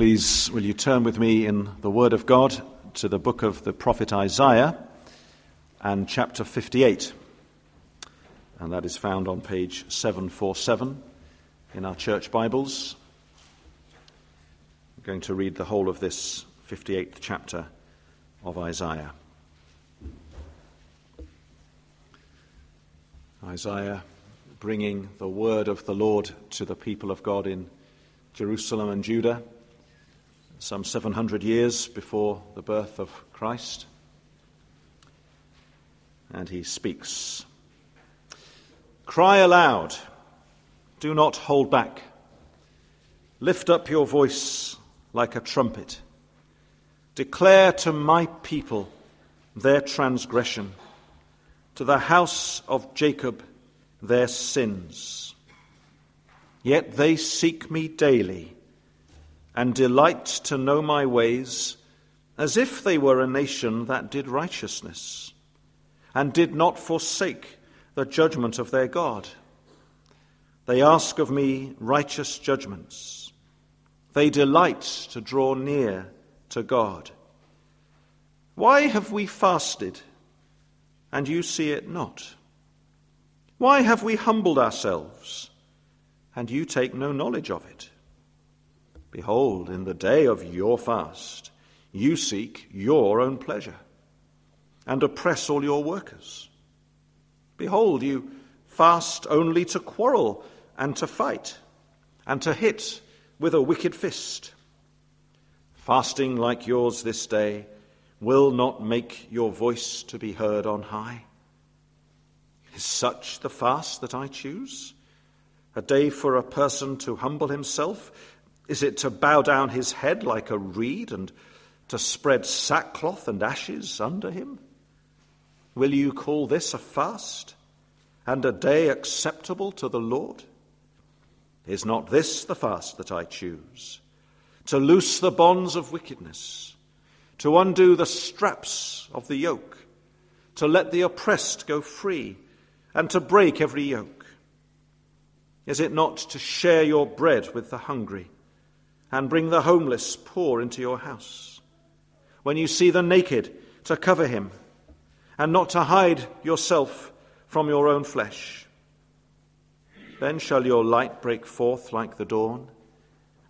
Please, will you turn with me in the Word of God to the book of the prophet Isaiah and chapter 58. And that is found on page 747 in our church Bibles. I'm going to read the whole of this 58th chapter of Isaiah. Isaiah bringing the word of the Lord to the people of God in Jerusalem and Judah, some 700 years before the birth of Christ. And he speaks Cry aloud, do not hold back. Lift up your voice like a trumpet. Declare to my people their transgression, to the house of Jacob their sins. Yet they seek me daily and delight to know my ways, as if they were a nation that did righteousness and did not forsake the judgment of their God. They ask of me righteous judgments. They delight to draw near to God. Why have we fasted and you see it not? Why have we humbled ourselves, and you take no knowledge of it? Behold, in the day of your fast, you seek your own pleasure, and oppress all your workers. Behold, you fast only to quarrel and to fight, and to hit with a wicked fist. Fasting like yours this day will not make your voice to be heard on high. Is such the fast that I choose? A day for a person to humble himself? Is it to bow down his head like a reed and to spread sackcloth and ashes under him? Will you call this a fast and a day acceptable to the Lord? Is not this the fast that I choose? To loose the bonds of wickedness, to undo the straps of the yoke, to let the oppressed go free and to break every yoke? Is it not to share your bread with the hungry and bring the homeless poor into your house? When you see the naked, to cover him and not to hide yourself from your own flesh? Then shall your light break forth like the dawn,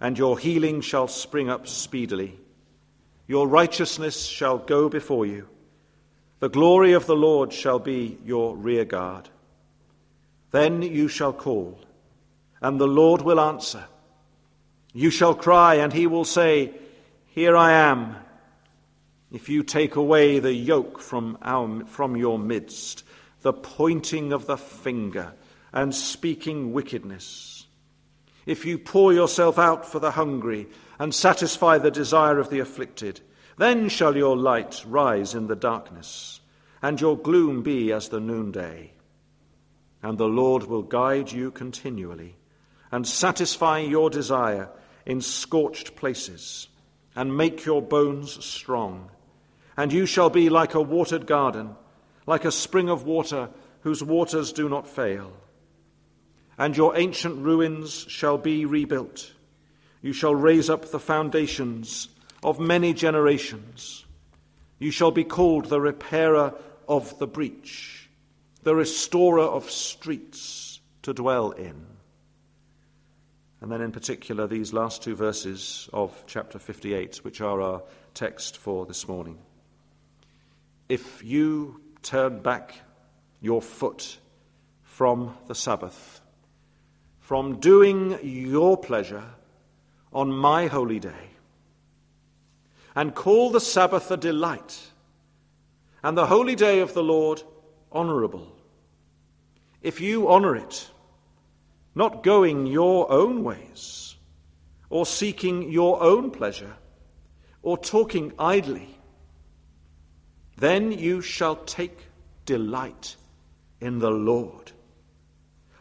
and your healing shall spring up speedily. Your righteousness shall go before you the glory of the Lord shall be your rear guard. Then you shall call, and the Lord will answer. You shall cry, and he will say, Here I am. If you take away the yoke from, our, from your midst, the pointing of the finger and speaking wickedness, if you pour yourself out for the hungry and satisfy the desire of the afflicted, then shall your light rise in the darkness, and your gloom be as the noonday. And the Lord will guide you continually, and satisfy your desire in scorched places, and make your bones strong. And you shall be like a watered garden, like a spring of water whose waters do not fail. And your ancient ruins shall be rebuilt. You shall raise up the foundations of many generations. You shall be called the repairer of the breach, the restorer of streets to dwell in. And then, in particular, these last two verses of chapter 58, which are our text for this morning. If you turn back your foot from the Sabbath, from doing your pleasure on my holy day, and call the Sabbath a delight, and the holy day of the Lord honorable. If you honor it, not going your own ways, or seeking your own pleasure, or talking idly, then you shall take delight in the Lord,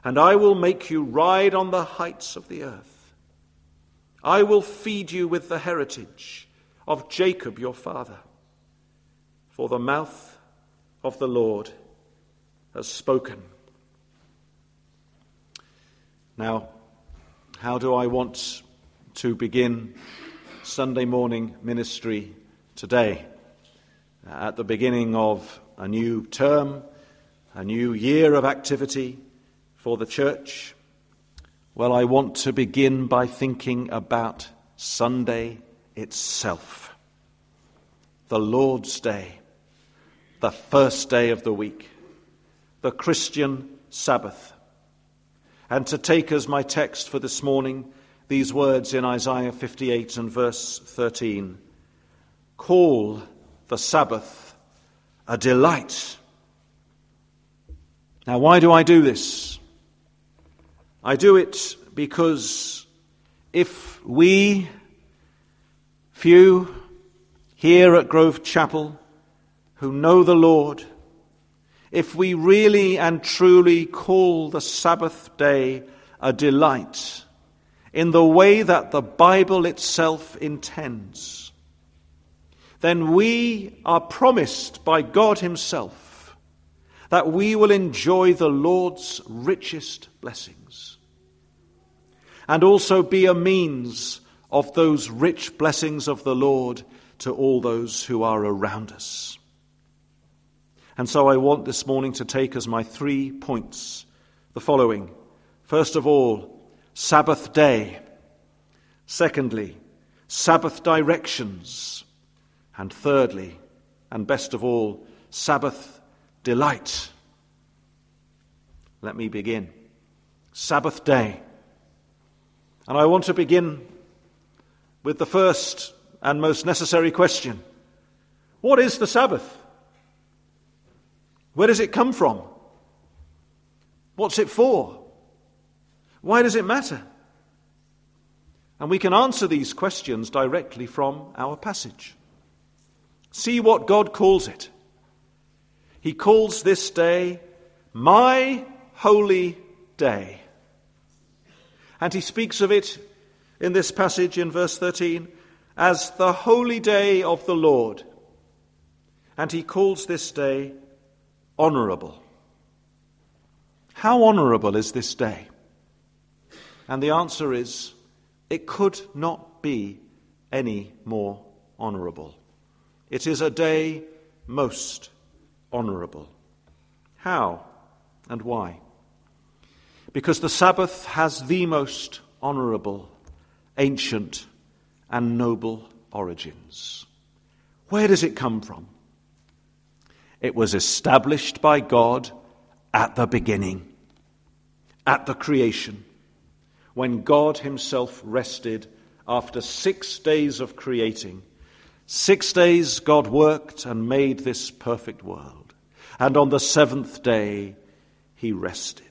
and I will make you ride on the heights of the earth. I will feed you with the heritage of Jacob your father. For the mouth of the Lord has spoken. Now, how do I want to begin Sunday morning ministry today. At the beginning of a new term, a new year of activity for the church, well, I want to begin by thinking about Sunday itself. The Lord's Day, the first day of the week, the Christian Sabbath. And to take as my text for this morning, these words in Isaiah 58 and verse 13 Call the Sabbath a delight. Now, why do I do this? I do it because if we, few here at Grove Chapel, who know the Lord, if we really and truly call the Sabbath day a delight, in the way that the Bible itself intends, then we are promised by God Himself that we will enjoy the Lord's richest blessings and also be a means of those rich blessings of the Lord to all those who are around us. And so I want this morning to take as my three points the following. First of all, Sabbath day. Secondly, Sabbath directions. And thirdly, and best of all, Sabbath delight. Let me begin. Sabbath day. And I want to begin with the first and most necessary question What is the Sabbath? Where does it come from? What's it for? Why does it matter? And we can answer these questions directly from our passage. See what God calls it. He calls this day my holy day. And he speaks of it in this passage in verse 13 as the holy day of the Lord. And he calls this day honorable. How honorable is this day? And the answer is it could not be any more honorable. It is a day most honorable. How and why? Because the Sabbath has the most honorable, ancient, and noble origins. Where does it come from? It was established by God at the beginning, at the creation when God Himself rested after six days of creating. Six days God worked and made this perfect world. And on the seventh day He rested.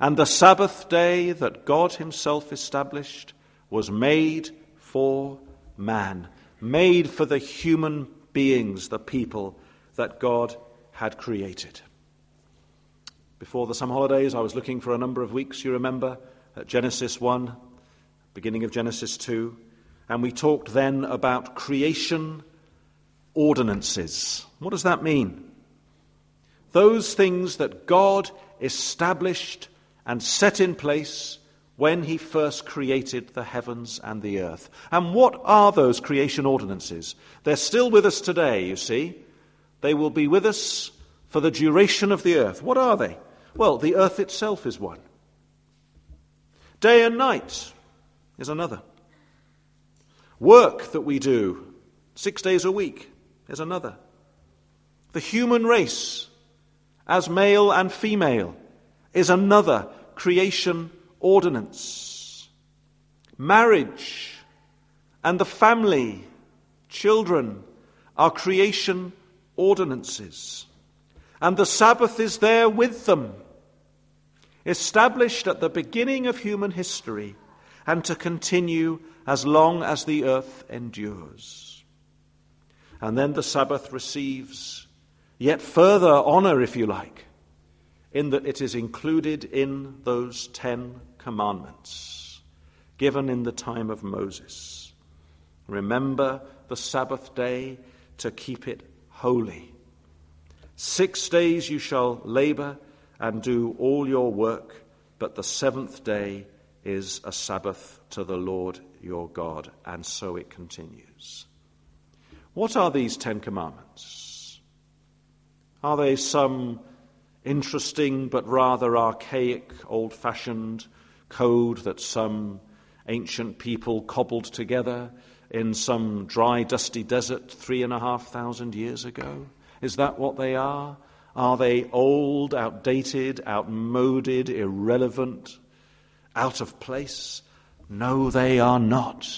And the Sabbath day that God Himself established was made for man, made for the human beings, the people that God had created. Before the summer holidays, I was looking for a number of weeks, you remember, at Genesis 1, beginning of Genesis 2, and we talked then about creation ordinances. What does that mean? Those things that God established and set in place when he first created the heavens and the earth. And what are those creation ordinances? They're still with us today, you see. They will be with us for the duration of the earth. What are they? Well, the earth itself is one. Day and night is another. Work that we do six days a week is another. The human race, as male and female, is another creation ordinance. Marriage and the family, children, are creation ordinances. And the Sabbath is there with them established at the beginning of human history and to continue as long as the earth endures. And then the Sabbath receives yet further honor, if you like, in that it is included in those Ten Commandments given in the time of Moses. Remember the Sabbath day to keep it holy. Six days you shall labor and do all your work, but the seventh day is a Sabbath to the Lord your God. And so it continues. What are these Ten Commandments? Are they some interesting but rather archaic, old fashioned code that some ancient people cobbled together in some dry, dusty desert three and a half thousand years ago? Is that what they are? Are they old, outdated, outmoded, irrelevant, out of place? No, they are not.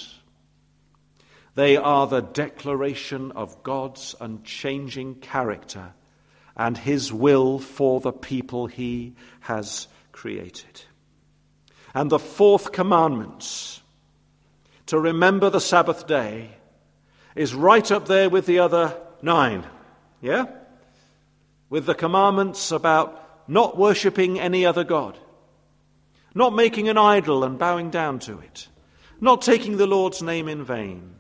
They are the declaration of God's unchanging character and His will for the people He has created. And the fourth commandment, to remember the Sabbath day, is right up there with the other nine. Yeah? With the commandments about not worshipping any other God, not making an idol and bowing down to it, not taking the Lord's name in vain,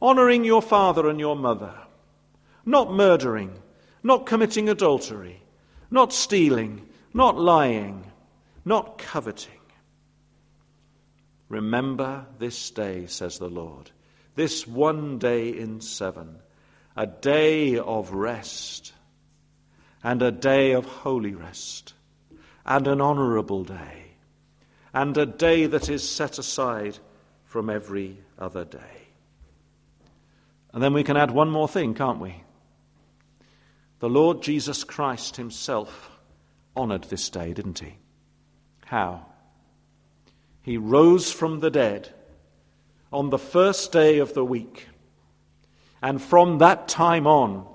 honoring your father and your mother, not murdering, not committing adultery, not stealing, not lying, not coveting. Remember this day, says the Lord, this one day in seven, a day of rest, and a day of holy rest, and an honorable day, and a day that is set aside from every other day. And then we can add one more thing, can't we? The Lord Jesus Christ himself honored this day, didn't he? How? He rose from the dead on the first day of the week. And from that time on,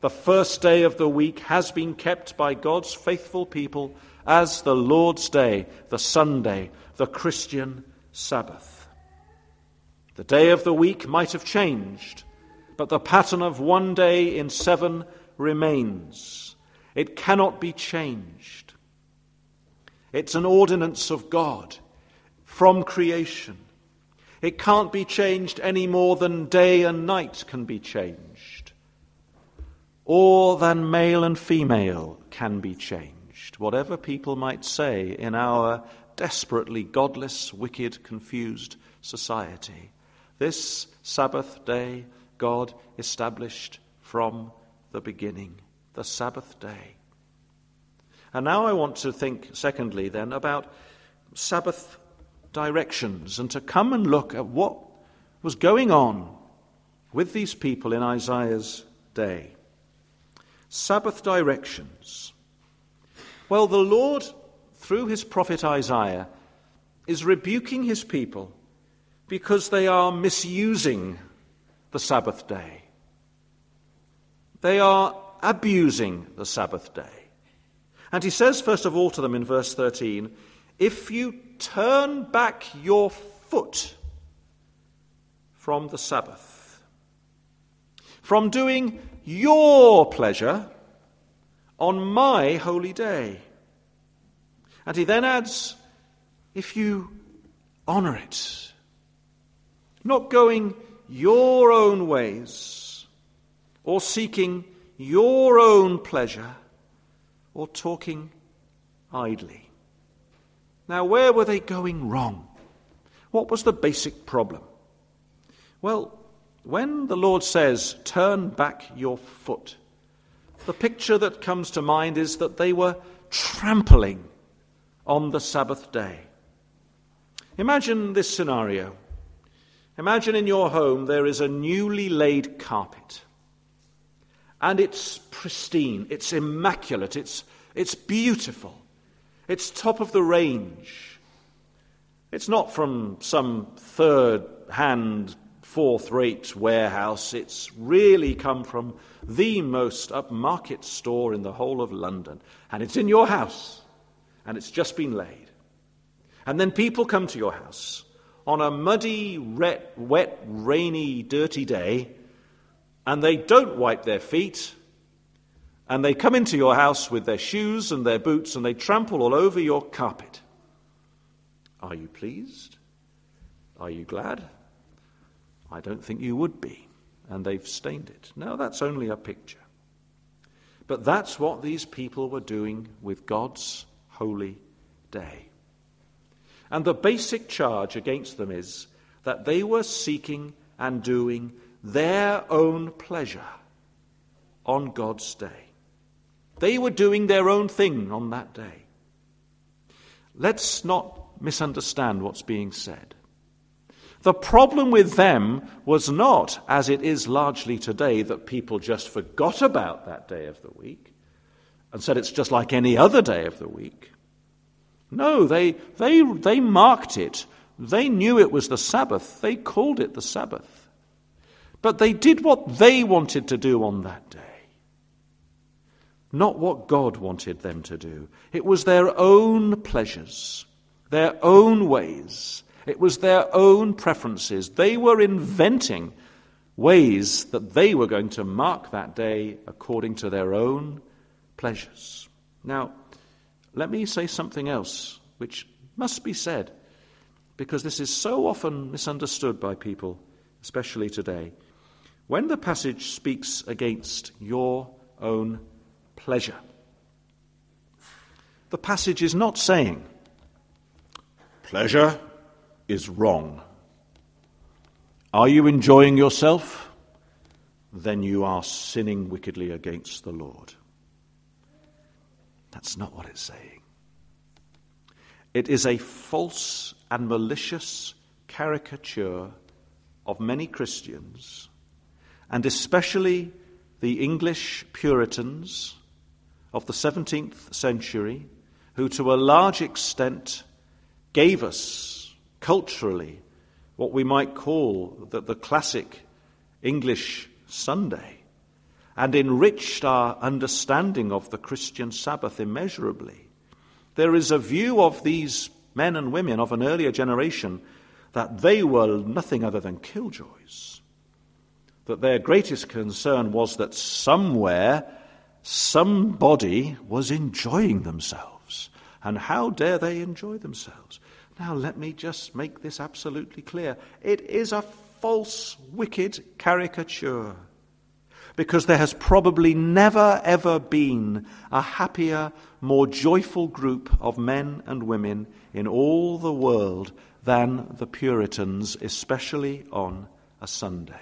the first day of the week has been kept by God's faithful people as the Lord's Day, the Sunday, the Christian Sabbath. The day of the week might have changed, but the pattern of one day in seven remains. It cannot be changed. It's an ordinance of God from creation. It can't be changed any more than day and night can be changed, or than male and female can be changed. Whatever people might say in our desperately godless, wicked, confused society, this Sabbath day God established from the beginning, the Sabbath day. And now I want to think, secondly, then, about Sabbath directions and to come and look at what was going on with these people in Isaiah's day. Sabbath directions. Well, the Lord, through his prophet Isaiah, is rebuking his people because they are misusing the Sabbath day. They are abusing the Sabbath day. And he says, first of all, to them in verse 13, If you turn back your foot from the Sabbath, from doing your pleasure on my holy day. And he then adds, If you honor it, not going your own ways or seeking your own pleasure, or talking idly. Now, where were they going wrong? What was the basic problem? Well, when the Lord says, turn back your foot, the picture that comes to mind is that they were trampling on the Sabbath day. Imagine this scenario. Imagine in your home there is a newly laid carpet and it's pristine, it's immaculate, it's, it's beautiful, it's top of the range. It's not from some third hand, fourth rate warehouse, it's really come from the most upmarket store in the whole of London, and it's in your house, and it's just been laid. And then people come to your house on a muddy, wet, rainy, dirty day and they don't wipe their feet, and they come into your house with their shoes and their boots, and they trample all over your carpet. Are you pleased? Are you glad? I don't think you would be. And they've stained it. Now, that's only a picture. But that's what these people were doing with God's holy day. And the basic charge against them is that they were seeking and doing their own pleasure on God's day. They were doing their own thing on that day. Let's not misunderstand what's being said. The problem with them was not, as it is largely today, that people just forgot about that day of the week and said it's just like any other day of the week. No, they, they, they marked it. They knew it was the Sabbath. They called it the Sabbath. But they did what they wanted to do on that day not what God wanted them to do. It was their own pleasures, their own ways, it was their own preferences. They were inventing ways that they were going to mark that day according to their own pleasures. Now, let me say something else which must be said because this is so often misunderstood by people, especially today. When the passage speaks against your own pleasure. The passage is not saying, pleasure is wrong. Are you enjoying yourself? Then you are sinning wickedly against the Lord. That's not what it's saying. It is a false and malicious caricature of many Christians, and especially the English Puritans of the 17th century, who to a large extent gave us culturally what we might call the, the classic English Sunday and enriched our understanding of the Christian Sabbath immeasurably. There is a view of these men and women of an earlier generation that they were nothing other than killjoys. That their greatest concern was that somewhere somebody was enjoying themselves. And how dare they enjoy themselves? Now, let me just make this absolutely clear. It is a false, wicked caricature. Because there has probably never, ever been a happier, more joyful group of men and women in all the world than the Puritans, especially on a Sunday.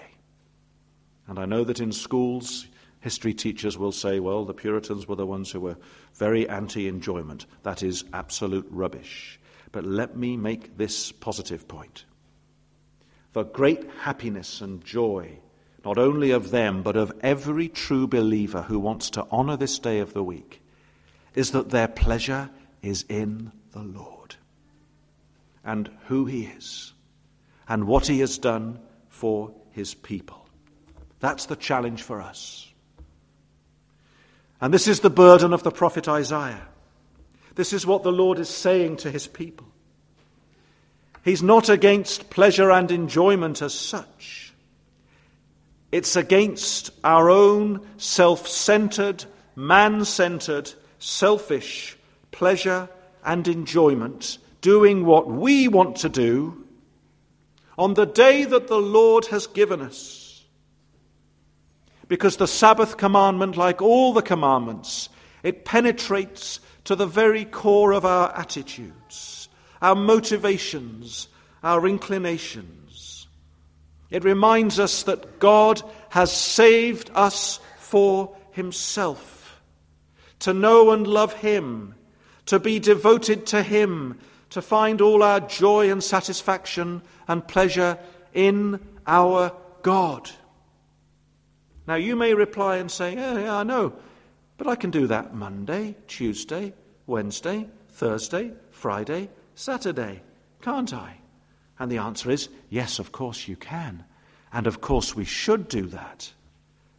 And I know that in schools History teachers will say, well, the Puritans were the ones who were very anti enjoyment. That is absolute rubbish. But let me make this positive point. The great happiness and joy, not only of them, but of every true believer who wants to honor this day of the week, is that their pleasure is in the Lord and who He is and what He has done for His people. That's the challenge for us. And this is the burden of the prophet Isaiah. This is what the Lord is saying to his people. He's not against pleasure and enjoyment as such. It's against our own self centered, man centered, selfish pleasure and enjoyment, doing what we want to do on the day that the Lord has given us because the Sabbath commandment, like all the commandments, it penetrates to the very core of our attitudes, our motivations, our inclinations. It reminds us that God has saved us for Himself, to know and love Him, to be devoted to Him, to find all our joy and satisfaction and pleasure in our God. Now, you may reply and say, yeah, yeah, I know, but I can do that Monday, Tuesday, Wednesday, Thursday, Friday, Saturday, can't I? And the answer is, yes, of course you can. And of course we should do that.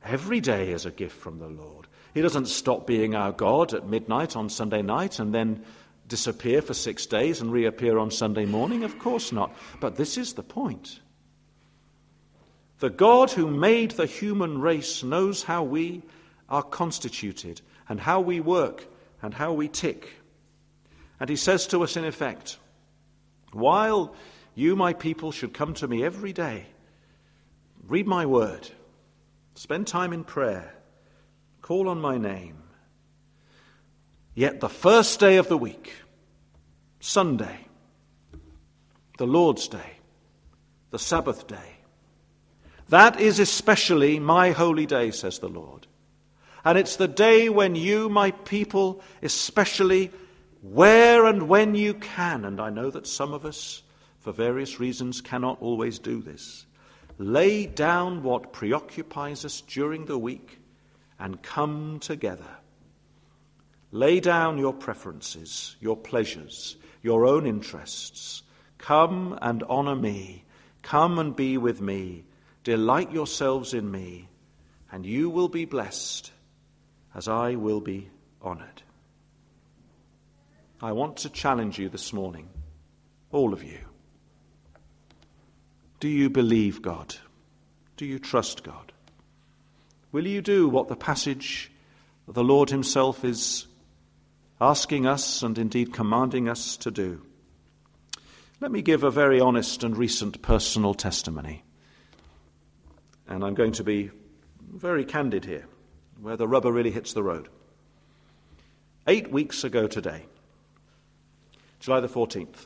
Every day is a gift from the Lord. He doesn't stop being our God at midnight on Sunday night and then disappear for six days and reappear on Sunday morning. Of course not. But this is the point. The God who made the human race knows how we are constituted and how we work and how we tick. And he says to us, in effect, while you, my people, should come to me every day, read my word, spend time in prayer, call on my name, yet the first day of the week, Sunday, the Lord's Day, the Sabbath day. That is especially my holy day, says the Lord. And it's the day when you, my people, especially where and when you can, and I know that some of us, for various reasons, cannot always do this, lay down what preoccupies us during the week and come together. Lay down your preferences, your pleasures, your own interests. Come and honor me. Come and be with me. Delight yourselves in me, and you will be blessed as I will be honored. I want to challenge you this morning, all of you. Do you believe God? Do you trust God? Will you do what the passage of the Lord Himself is asking us and indeed commanding us to do? Let me give a very honest and recent personal testimony. And I'm going to be very candid here, where the rubber really hits the road. Eight weeks ago today, July the 14th,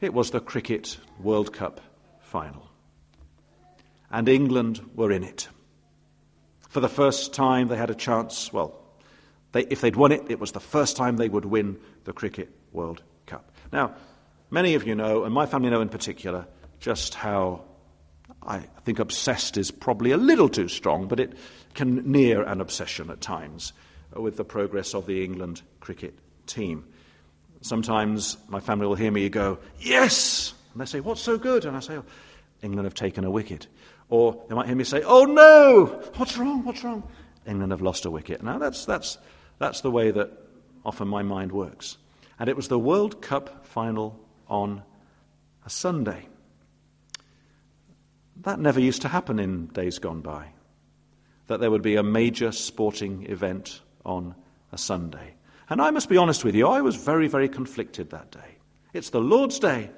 it was the Cricket World Cup final. And England were in it. For the first time, they had a chance. Well, they, if they'd won it, it was the first time they would win the Cricket World Cup. Now, many of you know, and my family know in particular, just how I think obsessed is probably a little too strong, but it can near an obsession at times with the progress of the England cricket team. Sometimes my family will hear me go, Yes! And they say, What's so good? And I say, oh, England have taken a wicket. Or they might hear me say, Oh no! What's wrong? What's wrong? England have lost a wicket. Now that's, that's, that's the way that often my mind works. And it was the World Cup final on a Sunday. That never used to happen in days gone by, that there would be a major sporting event on a Sunday. And I must be honest with you, I was very, very conflicted that day. It's the Lord's day,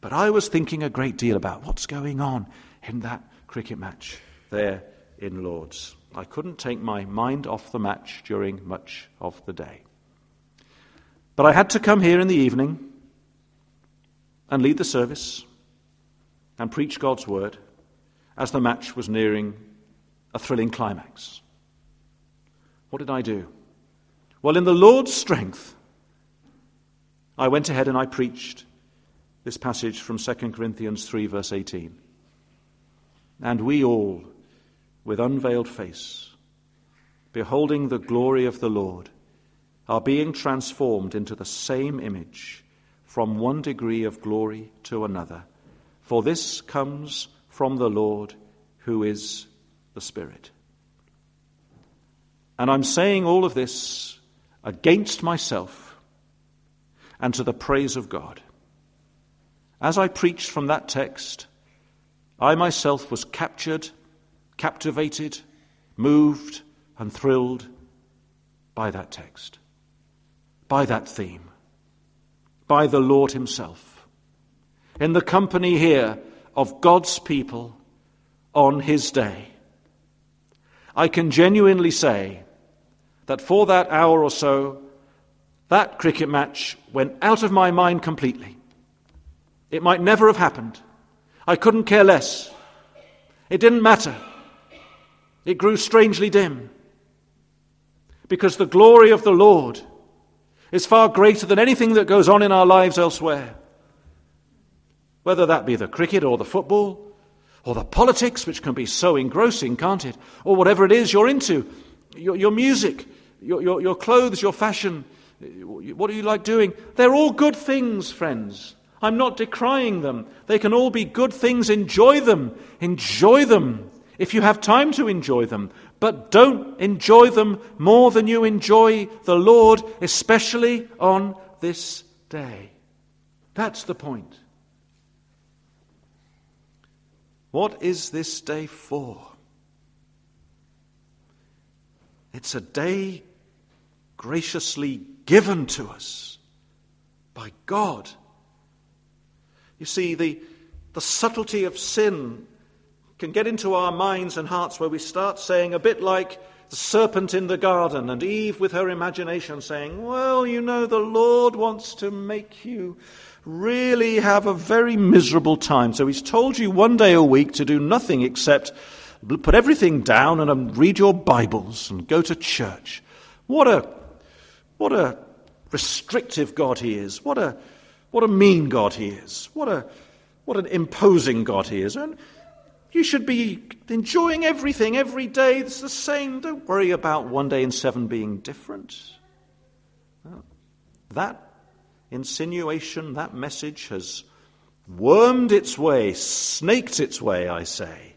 but I was thinking a great deal about what's going on in that cricket match there in Lords. I couldn't take my mind off the match during much of the day. But I had to come here in the evening and lead the service and preach God's word as the match was nearing a thrilling climax. What did I do? Well, in the Lord's strength, I went ahead and I preached this passage from 2 Corinthians 3, verse 18. And we all, with unveiled face, beholding the glory of the Lord, are being transformed into the same image from one degree of glory to another. For this comes from the Lord, who is the Spirit. And I'm saying all of this against myself and to the praise of God. As I preached from that text, I myself was captured, captivated, moved, and thrilled by that text, by that theme, by the Lord Himself. In the company here of God's people on His day, I can genuinely say that for that hour or so, that cricket match went out of my mind completely. It might never have happened. I couldn't care less. It didn't matter. It grew strangely dim. Because the glory of the Lord is far greater than anything that goes on in our lives elsewhere. Whether that be the cricket or the football or the politics, which can be so engrossing, can't it? Or whatever it is you're into, your, your music, your, your, your clothes, your fashion, what do you like doing? They're all good things, friends. I'm not decrying them. They can all be good things. Enjoy them. Enjoy them if you have time to enjoy them. But don't enjoy them more than you enjoy the Lord, especially on this day. That's the point. What is this day for? It's a day graciously given to us by God. You see, the, the subtlety of sin can get into our minds and hearts where we start saying, a bit like the serpent in the garden and Eve with her imagination saying, Well, you know, the Lord wants to make you really have a very miserable time. So he's told you one day a week to do nothing except put everything down and um, read your Bibles and go to church. What a, what a restrictive God he is. What a, what a mean God he is. What, a, what an imposing God he is. And you should be enjoying everything every day. It's the same. Don't worry about one day in seven being different. That insinuation, that message has wormed its way, snaked its way, I say,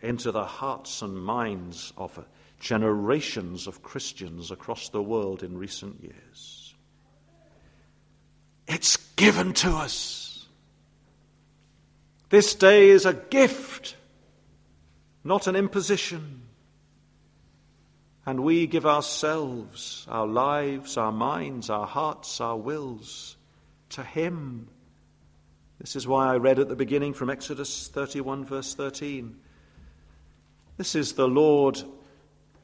into the hearts and minds of generations of Christians across the world in recent years. It's given to us. This day is a gift, not an imposition. And we give ourselves, our lives, our minds, our hearts, our wills to Him. This is why I read at the beginning from Exodus 31, verse 13. This is the Lord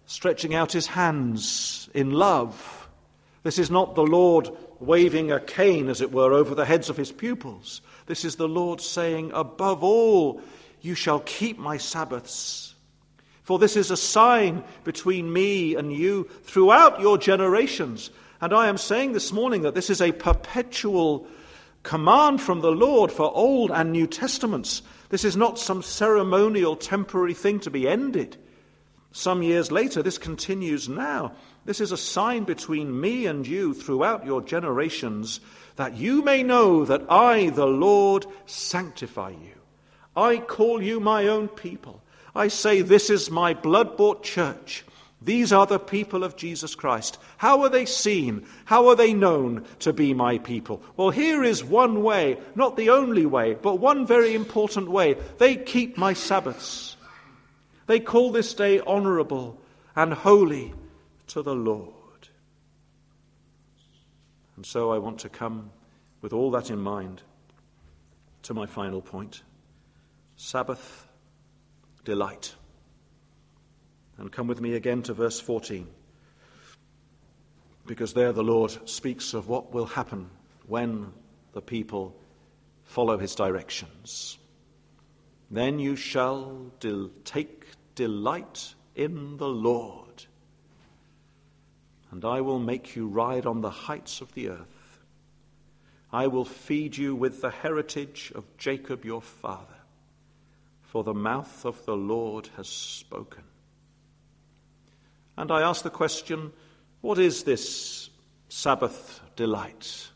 stretching out His hands in love. This is not the Lord waving a cane, as it were, over the heads of His pupils. This is the Lord saying, Above all, you shall keep my Sabbaths for this is a sign between me and you throughout your generations. And I am saying this morning that this is a perpetual command from the Lord for Old and New Testaments. This is not some ceremonial, temporary thing to be ended. Some years later, this continues now. This is a sign between me and you throughout your generations that you may know that I, the Lord, sanctify you. I call you my own people. I say, This is my blood bought church. These are the people of Jesus Christ. How are they seen? How are they known to be my people? Well, here is one way, not the only way, but one very important way. They keep my Sabbaths. They call this day honorable and holy to the Lord. And so I want to come with all that in mind to my final point Sabbath delight. And come with me again to verse 14, because there the Lord speaks of what will happen when the people follow his directions. Then you shall del- take delight in the Lord, and I will make you ride on the heights of the earth. I will feed you with the heritage of Jacob your father for the mouth of the Lord has spoken. And I ask the question what is this Sabbath delight?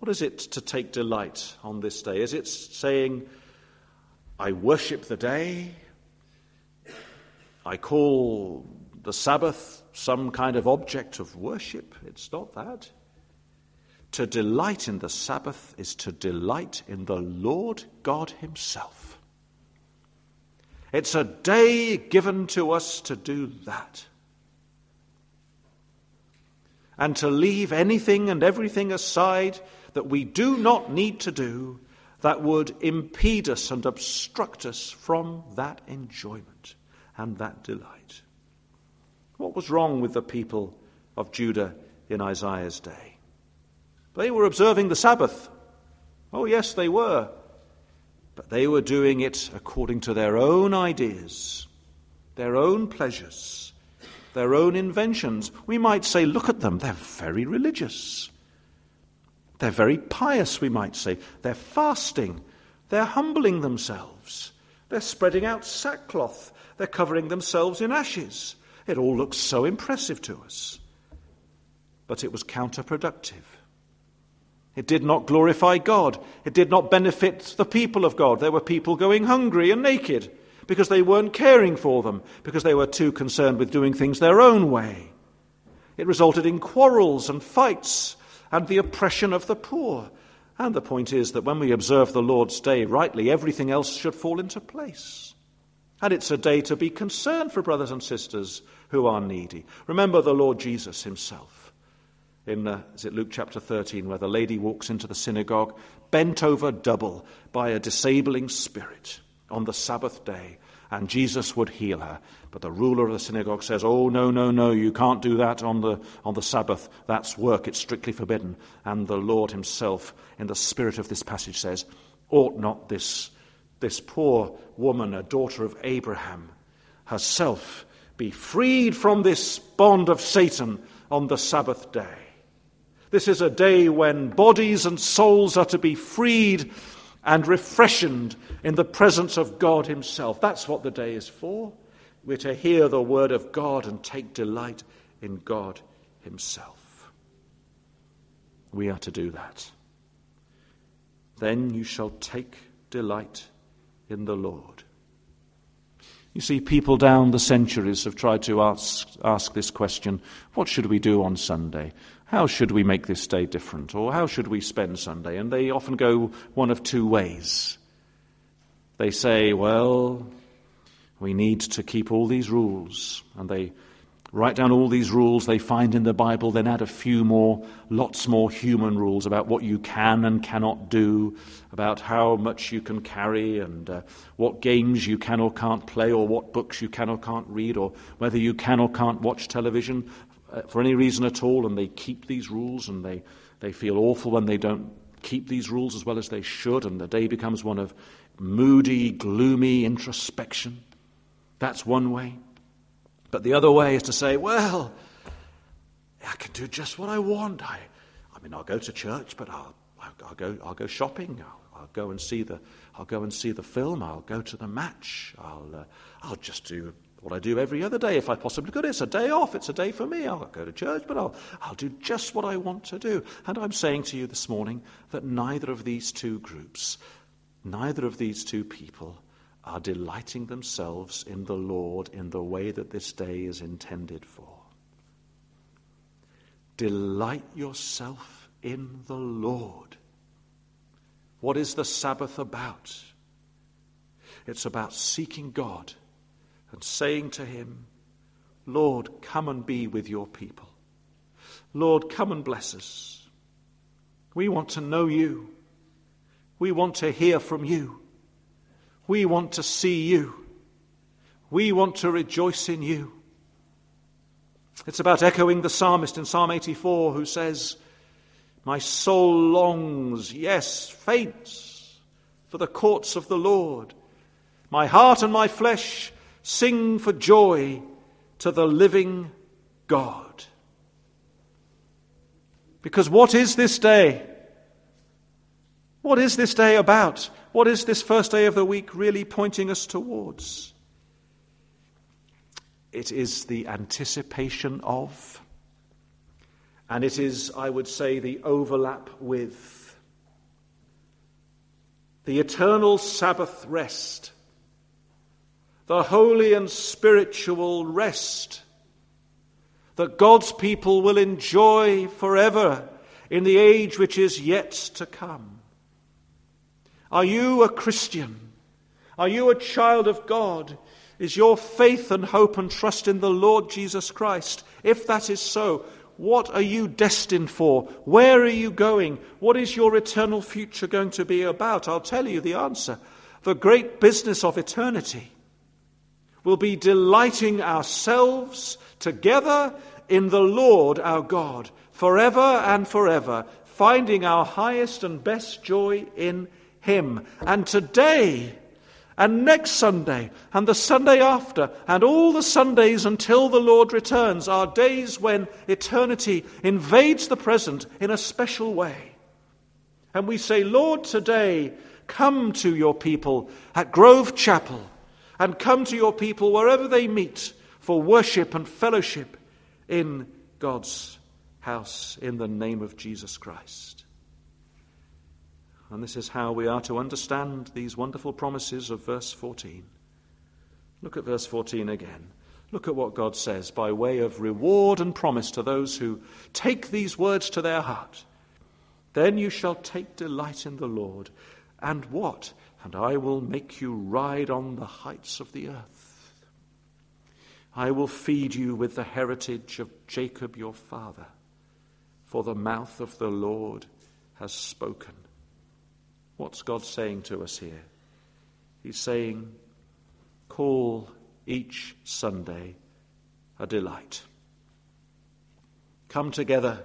What is it to take delight on this day? Is it saying, I worship the day? I call the Sabbath some kind of object of worship? It's not that. To delight in the Sabbath is to delight in the Lord God Himself. It's a day given to us to do that. And to leave anything and everything aside that we do not need to do that would impede us and obstruct us from that enjoyment and that delight. What was wrong with the people of Judah in Isaiah's day? They were observing the Sabbath. Oh, yes, they were. But they were doing it according to their own ideas, their own pleasures, their own inventions. We might say, look at them, they're very religious. They're very pious, we might say. They're fasting. They're humbling themselves. They're spreading out sackcloth. They're covering themselves in ashes. It all looks so impressive to us. But it was counterproductive. It did not glorify God. It did not benefit the people of God. There were people going hungry and naked because they weren't caring for them, because they were too concerned with doing things their own way. It resulted in quarrels and fights and the oppression of the poor. And the point is that when we observe the Lord's day rightly, everything else should fall into place. And it's a day to be concerned for brothers and sisters who are needy. Remember the Lord Jesus himself in, uh, is it Luke chapter 13, where the lady walks into the synagogue, bent over double by a disabling spirit on the Sabbath day. and Jesus would heal her. But the ruler of the synagogue says, Oh, no, no, no, you can't do that on the, on the Sabbath. That's work, it's strictly forbidden. And the Lord himself, in the spirit of this passage, says, Ought not this, this poor woman, a daughter of Abraham, herself be freed from this bond of Satan on the Sabbath day? This is a day when bodies and souls are to be freed and refreshened in the presence of God Himself. That's what the day is for. We're to hear the word of God and take delight in God Himself. We are to do that. Then you shall take delight in the Lord. You see, people down the centuries have tried to ask, ask this question what should we do on Sunday? how should we make this day different? Or how should we spend Sunday? And they often go one of two ways. They say, well, we need to keep all these rules. And they write down all these rules they find in the Bible, then add a few more, lots more human rules about what you can and cannot do, about how much you can carry, and uh, what games you can or can't play, or what books you can or can't read, or whether you can or can't watch television uh, for any reason at all, and they keep these rules, and they, they feel awful when they don't keep these rules as well as they should, and the day becomes one of moody, gloomy introspection. That's one way. But the other way is to say, well, I can do just what I want. I, I mean, I'll go to church, but I'll, I'll, go, I'll go shopping. I'll, I'll, go and see the, I'll go and see the film. I'll go to the match. I'll, uh, I'll just do what I do every other day if I possibly could. It's a day off. It's a day for me. I'll go to church, but I'll, I'll do just what I want to do. And I'm saying to you this morning that neither of these two groups, neither of these two people, are delighting themselves in the Lord in the way that this day is intended for. Delight yourself in the Lord. What is the Sabbath about? It's about seeking God and saying to him, Lord, come and be with your people. Lord, come and bless us. We want to know you. We want to hear from you. We want to see you. We want to rejoice in you. It's about echoing the psalmist in Psalm 84 who says, My soul longs, yes, faints, for the courts of the Lord. My heart and my flesh Sing for joy to the living God. Because what is this day? What is this day about? What is this first day of the week really pointing us towards? It is the anticipation of, and it is, I would say, the overlap with the eternal Sabbath rest the holy and spiritual rest that God's people will enjoy forever in the age which is yet to come. Are you a Christian? Are you a child of God? Is your faith and hope and trust in the Lord Jesus Christ? If that is so, what are you destined for? Where are you going? What is your eternal future going to be about? I'll tell you the answer. The great business of eternity will be delighting ourselves together in the Lord our God, forever and forever, finding our highest and best joy in Him. And today, and next Sunday, and the Sunday after, and all the Sundays until the Lord returns are days when eternity invades the present in a special way. And we say, Lord, today, come to your people at Grove Chapel and come to your people wherever they meet for worship and fellowship in God's house in the name of Jesus Christ. And this is how we are to understand these wonderful promises of verse 14. Look at verse 14 again. Look at what God says by way of reward and promise to those who take these words to their heart. Then you shall take delight in the Lord. And what? and I will make you ride on the heights of the earth. I will feed you with the heritage of Jacob your father, for the mouth of the Lord has spoken. What's God saying to us here? He's saying, call each Sunday a delight. Come together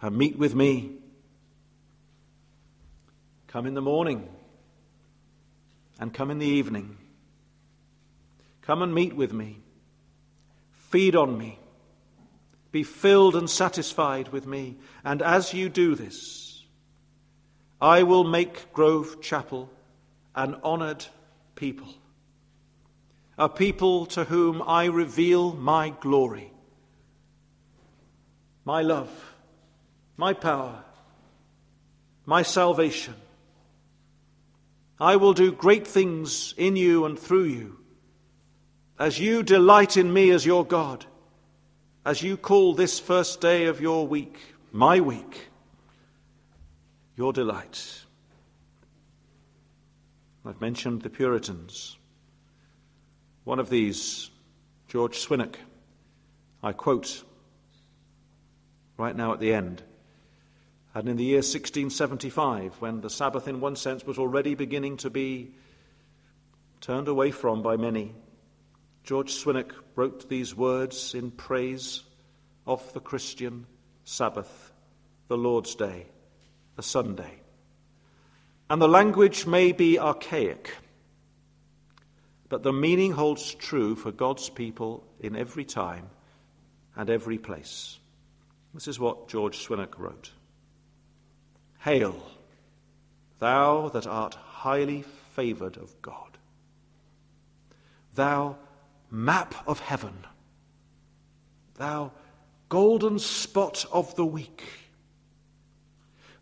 and meet with me. Come in the morning and come in the evening. Come and meet with me. Feed on me. Be filled and satisfied with me. And as you do this, I will make Grove Chapel an honored people, a people to whom I reveal my glory, my love, my power, my salvation. I will do great things in you and through you as you delight in me as your God, as you call this first day of your week, my week, your delight. I've mentioned the Puritans. One of these, George Swinnock, I quote right now at the end. And in the year 1675, when the Sabbath, in one sense, was already beginning to be turned away from by many, George Swinnock wrote these words in praise of the Christian Sabbath, the Lord's Day, the Sunday. And the language may be archaic, but the meaning holds true for God's people in every time and every place. This is what George Swinnock wrote Hail, thou that art highly favoured of God, thou map of heaven, thou golden spot of the week,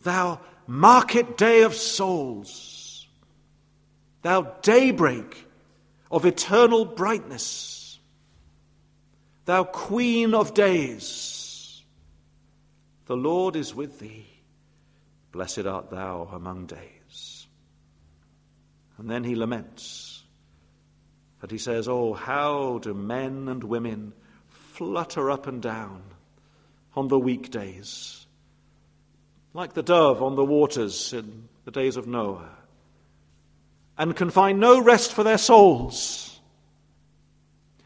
thou market day of souls, thou daybreak of eternal brightness, thou queen of days. The Lord is with thee. Blessed art thou among days. And then he laments. And he says, Oh, how do men and women flutter up and down on the weekdays like the dove on the waters in the days of Noah, and can find no rest for their souls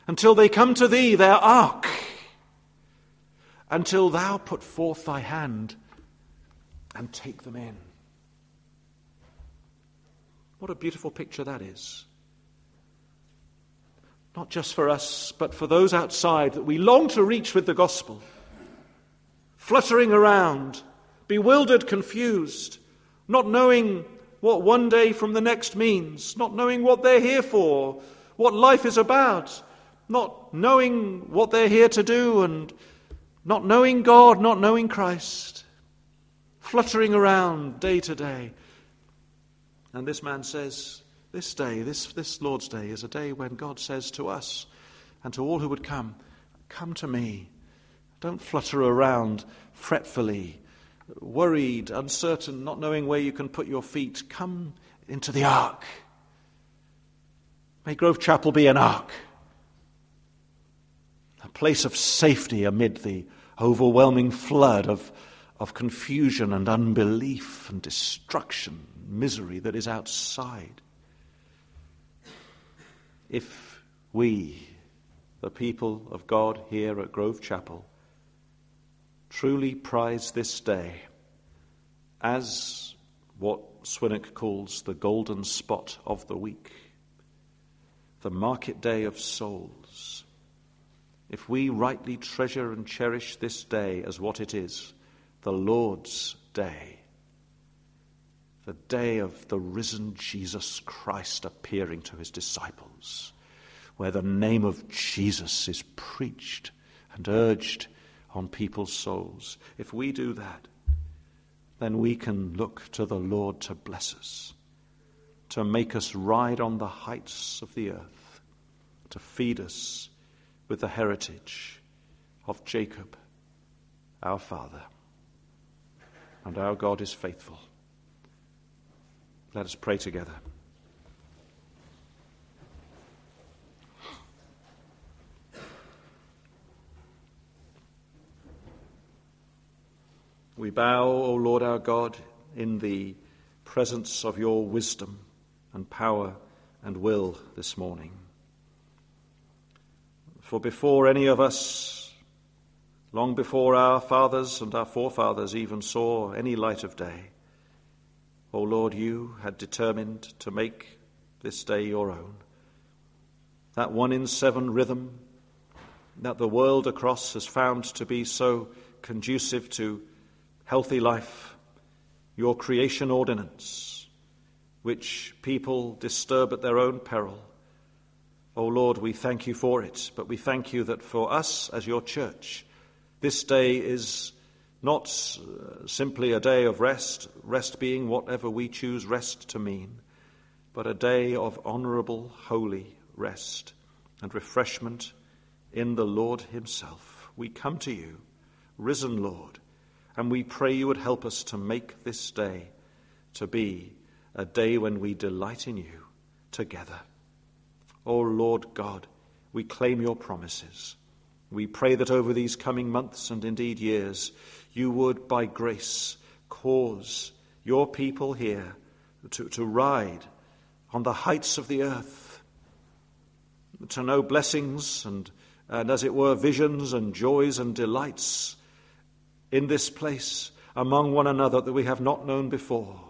until they come to thee, their ark, until thou put forth thy hand and take them in. What a beautiful picture that is. Not just for us, but for those outside that we long to reach with the gospel, fluttering around bewildered, confused, not knowing what one day from the next means, not knowing what they're here for, what life is about, not knowing what they're here to do, and not knowing God, not knowing Christ, fluttering around day to day. And this man says, This day, this, this Lord's Day, is a day when God says to us and to all who would come, Come to me. Don't flutter around fretfully worried, uncertain, not knowing where you can put your feet, come into the ark. May Grove Chapel be an ark, a place of safety amid the overwhelming flood of, of confusion and unbelief and destruction, misery that is outside. If we, the people of God here at Grove Chapel, truly prize this day as what Swinnock calls the golden spot of the week, the market day of souls. If we rightly treasure and cherish this day as what it is, the Lord's day, the day of the risen Jesus Christ appearing to his disciples, where the name of Jesus is preached and urged on people's souls. If we do that, then we can look to the Lord to bless us, to make us ride on the heights of the earth, to feed us with the heritage of Jacob, our father. And our God is faithful. Let us pray together. We bow, O Lord our God, in the presence of your wisdom and power and will this morning. For before any of us, long before our fathers and our forefathers even saw any light of day, O Lord, you had determined to make this day your own. That one in seven rhythm that the world across has found to be so conducive to healthy life, your creation ordinance, which people disturb at their own peril. O oh Lord, we thank you for it, but we thank you that for us as your church, this day is not uh, simply a day of rest, rest being whatever we choose rest to mean, but a day of honorable, holy rest and refreshment in the Lord Himself. We come to you, risen Lord, and we pray you would help us to make this day to be a day when we delight in you together. O oh Lord God, we claim your promises. We pray that over these coming months and indeed years, you would, by grace, cause your people here to, to ride on the heights of the earth, to know blessings and and, as it were, visions and joys and delights in this place among one another that we have not known before.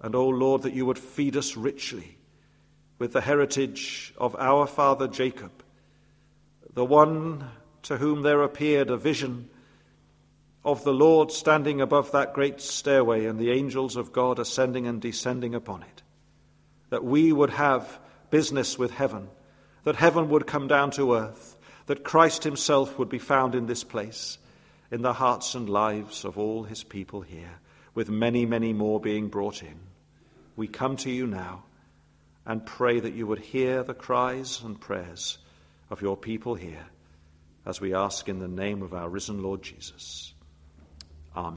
And, O oh Lord, that you would feed us richly with the heritage of our father Jacob, the one to whom there appeared a vision of the Lord standing above that great stairway and the angels of God ascending and descending upon it. That we would have business with heaven that heaven would come down to earth, that Christ himself would be found in this place, in the hearts and lives of all his people here, with many, many more being brought in. We come to you now and pray that you would hear the cries and prayers of your people here as we ask in the name of our risen Lord Jesus.